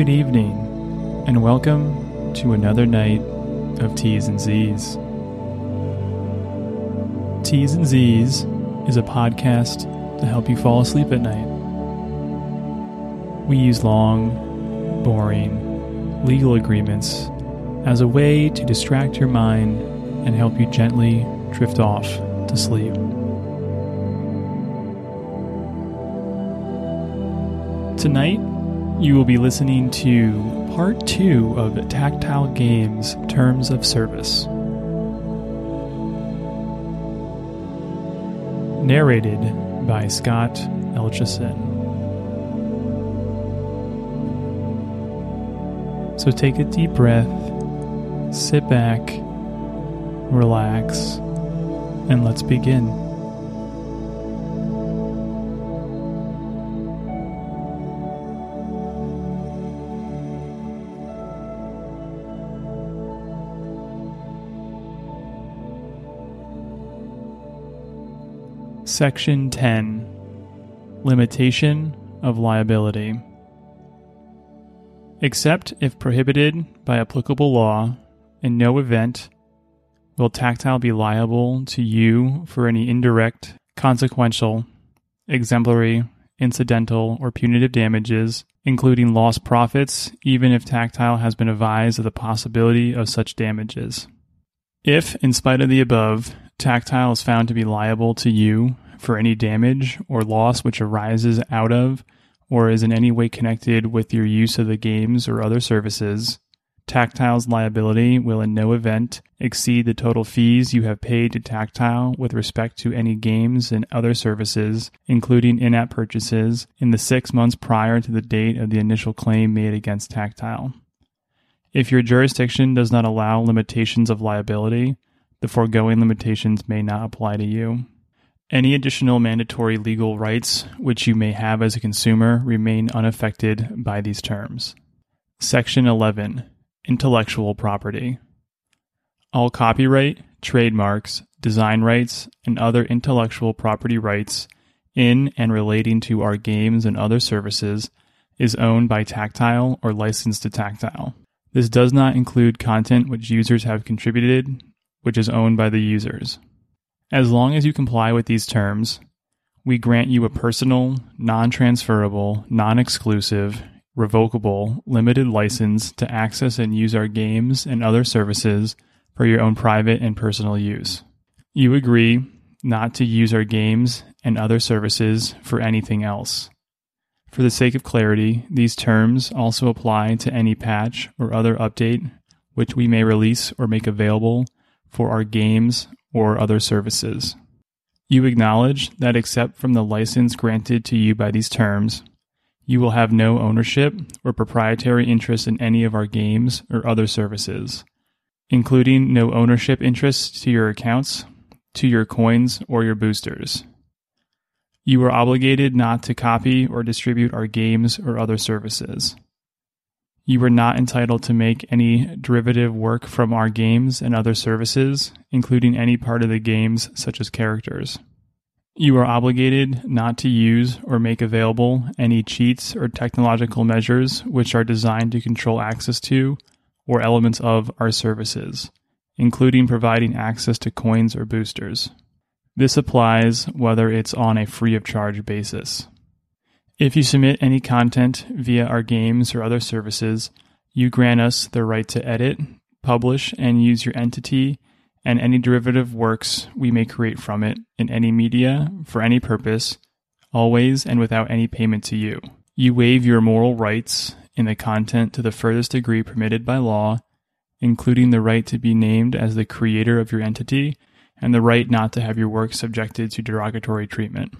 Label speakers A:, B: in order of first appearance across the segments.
A: Good evening, and welcome to another night of T's and Z's. T's and Z's is a podcast to help you fall asleep at night. We use long, boring legal agreements as a way to distract your mind and help you gently drift off to sleep. Tonight, you will be listening to part two of Tactile Games Terms of Service. Narrated by Scott Elchison. So take a deep breath, sit back, relax, and let's begin. Section 10 Limitation of Liability. Except if prohibited by applicable law, in no event will Tactile be liable to you for any indirect, consequential, exemplary, incidental, or punitive damages, including lost profits, even if Tactile has been advised of the possibility of such damages. If, in spite of the above, Tactile is found to be liable to you for any damage or loss which arises out of or is in any way connected with your use of the games or other services, Tactile's liability will in no event exceed the total fees you have paid to Tactile with respect to any games and other services, including in app purchases, in the six months prior to the date of the initial claim made against Tactile. If your jurisdiction does not allow limitations of liability, the foregoing limitations may not apply to you. Any additional mandatory legal rights which you may have as a consumer remain unaffected by these terms. Section 11 Intellectual Property. All copyright, trademarks, design rights, and other intellectual property rights in and relating to our games and other services is owned by Tactile or licensed to Tactile. This does not include content which users have contributed which is owned by the users. As long as you comply with these terms, we grant you a personal, non transferable, non exclusive, revocable, limited license to access and use our games and other services for your own private and personal use. You agree not to use our games and other services for anything else. For the sake of clarity, these terms also apply to any patch or other update which we may release or make available for our games or other services. You acknowledge that except from the license granted to you by these terms, you will have no ownership or proprietary interest in any of our games or other services, including no ownership interests to your accounts, to your coins, or your boosters. You are obligated not to copy or distribute our games or other services. You are not entitled to make any derivative work from our games and other services, including any part of the games, such as characters. You are obligated not to use or make available any cheats or technological measures which are designed to control access to or elements of our services, including providing access to coins or boosters. This applies whether it's on a free of charge basis. If you submit any content via our games or other services, you grant us the right to edit, publish, and use your entity and any derivative works we may create from it in any media for any purpose, always and without any payment to you. You waive your moral rights in the content to the furthest degree permitted by law, including the right to be named as the creator of your entity and the right not to have your work subjected to derogatory treatment.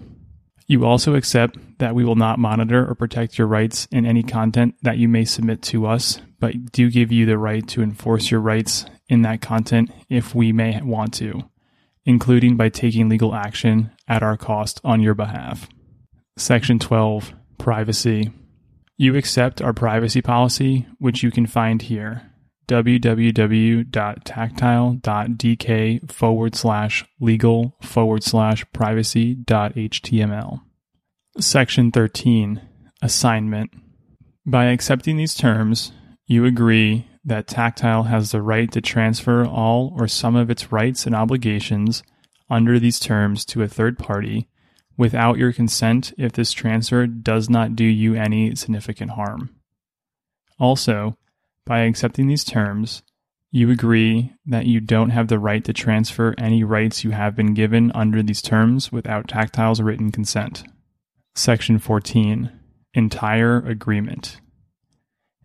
A: You also accept that we will not monitor or protect your rights in any content that you may submit to us, but do give you the right to enforce your rights in that content if we may want to, including by taking legal action at our cost on your behalf. Section 12 Privacy. You accept our privacy policy, which you can find here www.tactile.dk forward slash legal forward slash privacy.html. Section 13 Assignment. By accepting these terms, you agree that Tactile has the right to transfer all or some of its rights and obligations under these terms to a third party without your consent if this transfer does not do you any significant harm. Also, by accepting these terms, you agree that you don't have the right to transfer any rights you have been given under these terms without Tactile's written consent. Section 14 Entire Agreement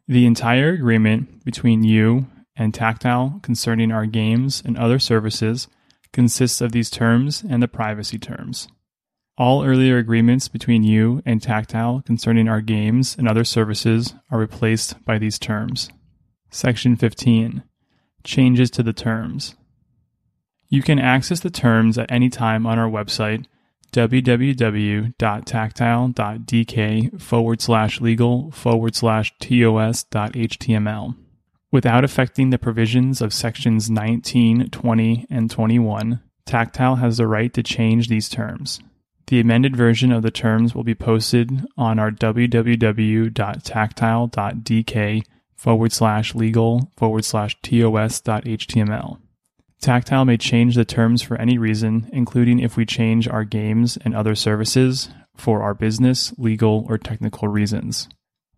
A: The entire agreement between you and Tactile concerning our games and other services consists of these terms and the privacy terms. All earlier agreements between you and Tactile concerning our games and other services are replaced by these terms. Section 15 Changes to the terms. You can access the terms at any time on our website www.tactile.dk forward slash legal forward slash tos.html without affecting the provisions of sections 19, 20, and 21. Tactile has the right to change these terms. The amended version of the terms will be posted on our www.tactile.dk forward slash legal forward slash tos.html. Tactile may change the terms for any reason, including if we change our games and other services for our business, legal, or technical reasons.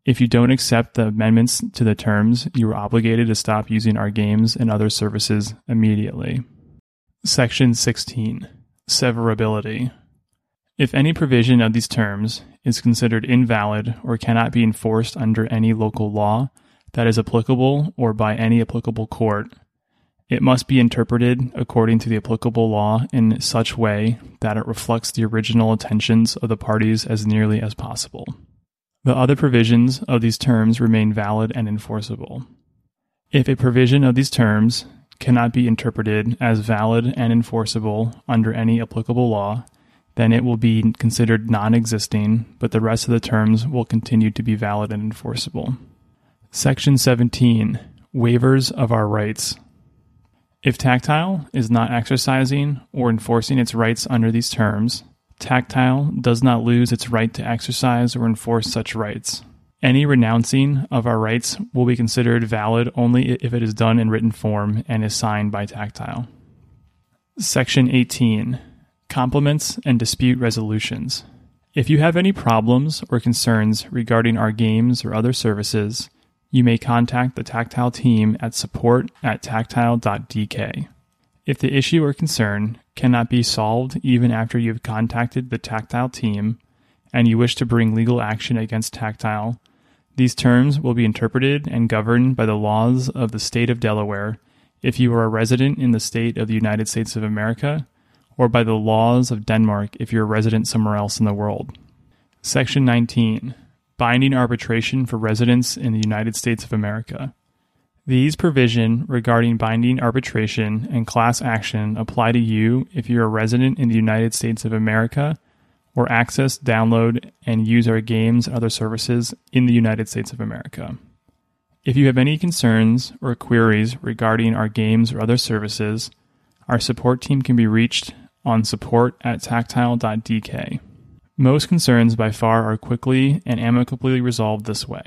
A: If you don't accept the amendments to the terms, you are obligated to stop using our games and other services immediately. Section 16 Severability if any provision of these terms is considered invalid or cannot be enforced under any local law that is applicable or by any applicable court, it must be interpreted according to the applicable law in such way that it reflects the original intentions of the parties as nearly as possible. The other provisions of these terms remain valid and enforceable. If a provision of these terms cannot be interpreted as valid and enforceable under any applicable law, then it will be considered non existing, but the rest of the terms will continue to be valid and enforceable. Section 17 Waivers of our rights. If Tactile is not exercising or enforcing its rights under these terms, Tactile does not lose its right to exercise or enforce such rights. Any renouncing of our rights will be considered valid only if it is done in written form and is signed by Tactile. Section 18 Compliments and Dispute Resolutions. If you have any problems or concerns regarding our games or other services, you may contact the Tactile team at support at tactile.dk. If the issue or concern cannot be solved even after you have contacted the Tactile team and you wish to bring legal action against Tactile, these terms will be interpreted and governed by the laws of the state of Delaware if you are a resident in the state of the United States of America or by the laws of Denmark if you're a resident somewhere else in the world. Section 19 Binding arbitration for residents in the United States of America. These provision regarding binding arbitration and class action apply to you if you're a resident in the United States of America or access, download, and use our games and other services in the United States of America. If you have any concerns or queries regarding our games or other services, our support team can be reached on support at tactile.dk. Most concerns by far are quickly and amicably resolved this way.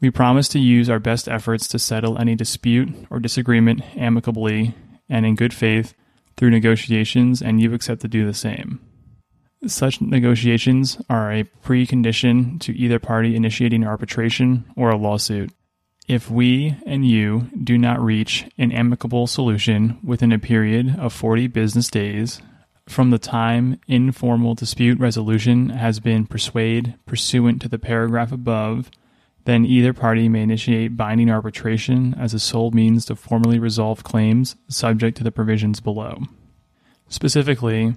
A: We promise to use our best efforts to settle any dispute or disagreement amicably and in good faith through negotiations, and you accept to do the same. Such negotiations are a precondition to either party initiating arbitration or a lawsuit. If we and you do not reach an amicable solution within a period of 40 business days from the time informal dispute resolution has been persuaded pursuant to the paragraph above, then either party may initiate binding arbitration as a sole means to formally resolve claims subject to the provisions below. Specifically,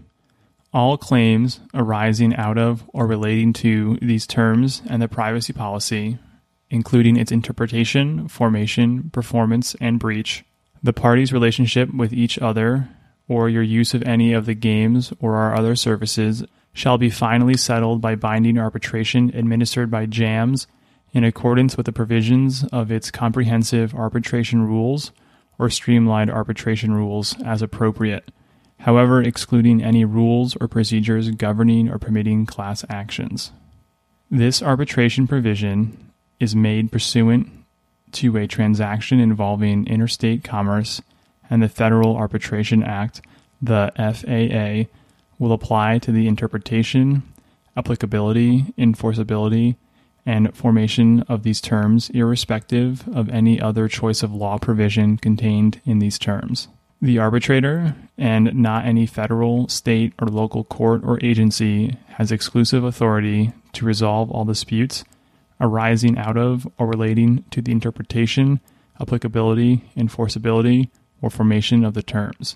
A: all claims arising out of or relating to these terms and the privacy policy, including its interpretation, formation, performance, and breach, the parties' relationship with each other, or your use of any of the games or our other services shall be finally settled by binding arbitration administered by JAMS in accordance with the provisions of its comprehensive arbitration rules or streamlined arbitration rules as appropriate, however, excluding any rules or procedures governing or permitting class actions. This arbitration provision is made pursuant to a transaction involving interstate commerce and the Federal Arbitration Act, the FAA, will apply to the interpretation, applicability, enforceability, and formation of these terms, irrespective of any other choice of law provision contained in these terms. The arbitrator, and not any federal, state, or local court or agency, has exclusive authority to resolve all disputes arising out of or relating to the interpretation, applicability, enforceability, or formation of the terms,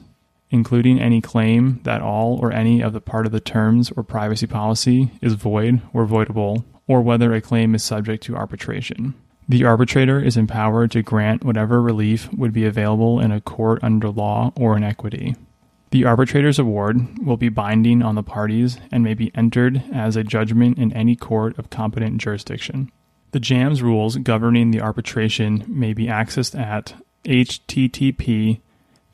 A: including any claim that all or any of the part of the terms or privacy policy is void or voidable, or whether a claim is subject to arbitration. The arbitrator is empowered to grant whatever relief would be available in a court under law or in equity. The arbitrator's award will be binding on the parties and may be entered as a judgment in any court of competent jurisdiction. The JAMS rules governing the arbitration may be accessed at http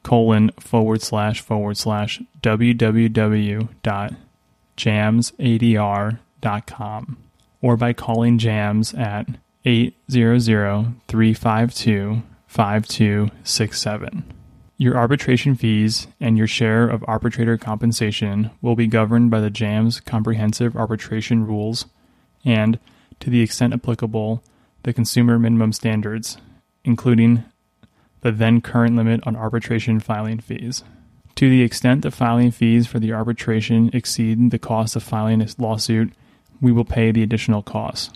A: colon forward slash forward slash www.jamsadr.com or by calling JAMS at 800-352-5267. Your arbitration fees and your share of arbitrator compensation will be governed by the JAMS Comprehensive Arbitration Rules and, to the extent applicable, the Consumer Minimum Standards, including the then current limit on arbitration filing fees. To the extent the filing fees for the arbitration exceed the cost of filing a lawsuit, we will pay the additional costs.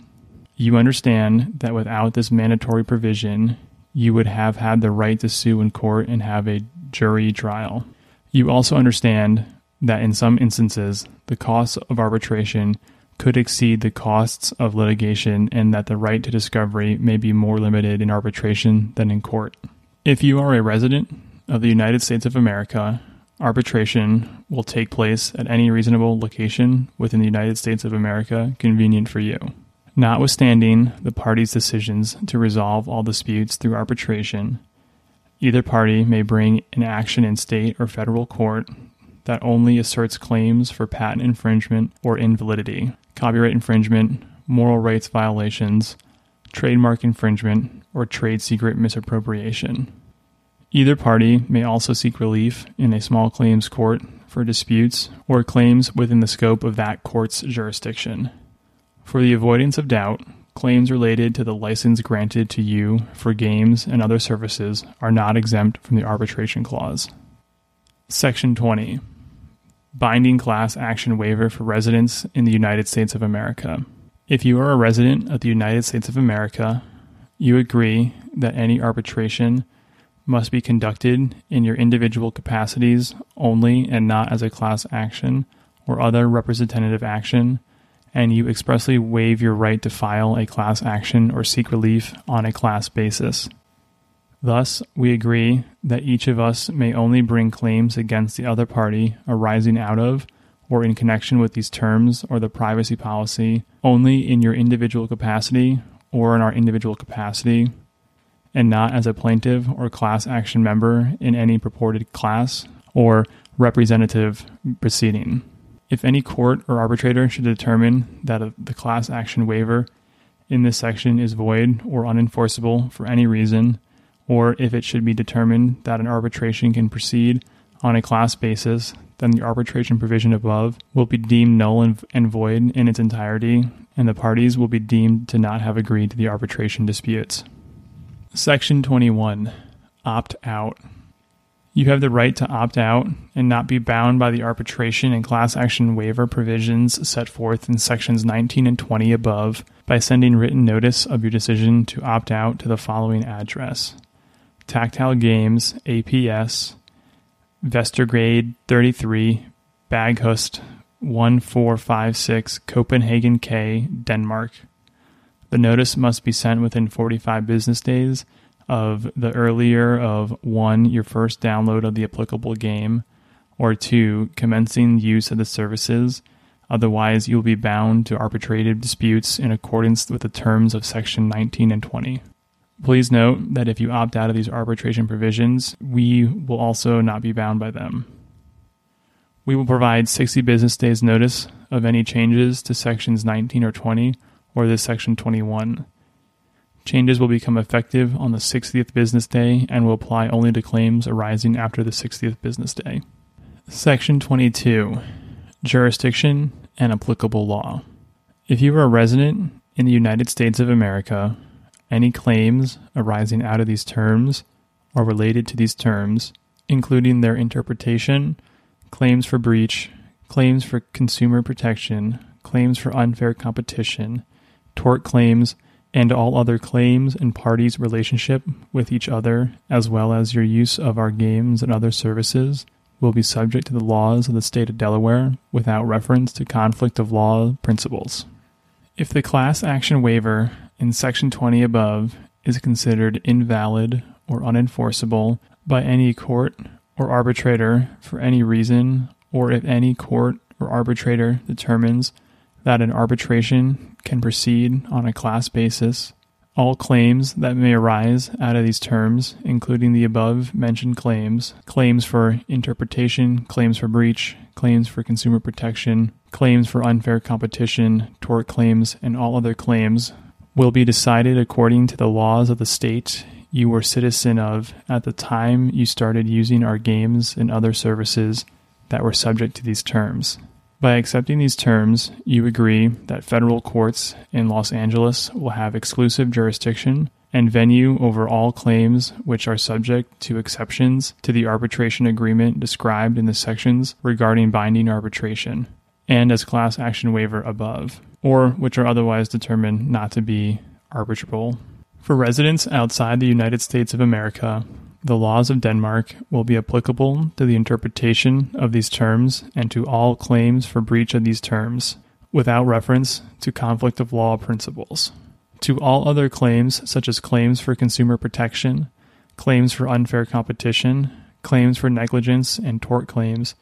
A: You understand that without this mandatory provision, you would have had the right to sue in court and have a jury trial. You also understand that in some instances, the costs of arbitration could exceed the costs of litigation and that the right to discovery may be more limited in arbitration than in court. If you are a resident of the United States of America, arbitration will take place at any reasonable location within the United States of America convenient for you. Notwithstanding the parties' decisions to resolve all disputes through arbitration, either party may bring an action in state or federal court that only asserts claims for patent infringement or invalidity, copyright infringement, moral rights violations, trademark infringement, or trade secret misappropriation. Either party may also seek relief in a small claims court for disputes or claims within the scope of that court's jurisdiction. For the avoidance of doubt, claims related to the license granted to you for games and other services are not exempt from the arbitration clause. Section 20 Binding Class Action Waiver for Residents in the United States of America. If you are a resident of the United States of America, you agree that any arbitration must be conducted in your individual capacities only and not as a class action or other representative action and you expressly waive your right to file a class action or seek relief on a class basis. Thus, we agree that each of us may only bring claims against the other party arising out of or in connection with these terms or the privacy policy only in your individual capacity or in our individual capacity, and not as a plaintiff or class action member in any purported class or representative proceeding. If any court or arbitrator should determine that the class action waiver in this section is void or unenforceable for any reason, or if it should be determined that an arbitration can proceed on a class basis, then the arbitration provision above will be deemed null and, and void in its entirety, and the parties will be deemed to not have agreed to the arbitration disputes. Section 21 Opt out. You have the right to opt out and not be bound by the arbitration and class action waiver provisions set forth in sections 19 and 20 above by sending written notice of your decision to opt out to the following address Tactile Games, APS, Vestergade 33, Baghust 1456, Copenhagen K, Denmark. The notice must be sent within 45 business days of the earlier of one, your first download of the applicable game, or two, commencing use of the services. Otherwise, you will be bound to arbitrated disputes in accordance with the terms of Section 19 and 20. Please note that if you opt out of these arbitration provisions, we will also not be bound by them. We will provide 60 business days notice of any changes to sections 19 or 20 or this section 21. Changes will become effective on the 60th business day and will apply only to claims arising after the 60th business day. Section 22 Jurisdiction and Applicable Law. If you are a resident in the United States of America, any claims arising out of these terms or related to these terms, including their interpretation, claims for breach, claims for consumer protection, claims for unfair competition, tort claims, and all other claims and parties' relationship with each other, as well as your use of our games and other services, will be subject to the laws of the state of Delaware without reference to conflict of law principles. If the class action waiver in Section 20 above is considered invalid or unenforceable by any court or arbitrator for any reason, or if any court or arbitrator determines that an arbitration can proceed on a class basis. All claims that may arise out of these terms, including the above mentioned claims, claims for interpretation, claims for breach, claims for consumer protection, claims for unfair competition, tort claims, and all other claims, will be decided according to the laws of the state you were citizen of at the time you started using our games and other services that were subject to these terms. By accepting these terms, you agree that federal courts in Los Angeles will have exclusive jurisdiction and venue over all claims which are subject to exceptions to the arbitration agreement described in the sections regarding binding arbitration, and as class action waiver above, or which are otherwise determined not to be arbitrable. For residents outside the United States of America, the laws of Denmark will be applicable to the interpretation of these terms and to all claims for breach of these terms, without reference to conflict of law principles. To all other claims, such as claims for consumer protection, claims for unfair competition, claims for negligence, and tort claims,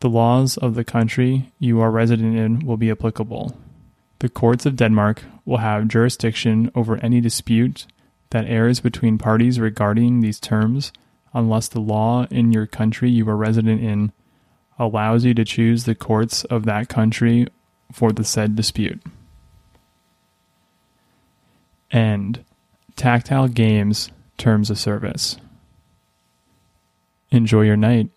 A: the laws of the country you are resident in will be applicable. The courts of Denmark will have jurisdiction over any dispute that errs between parties regarding these terms unless the law in your country you are resident in allows you to choose the courts of that country for the said dispute. And Tactile Games Terms of Service. Enjoy your night.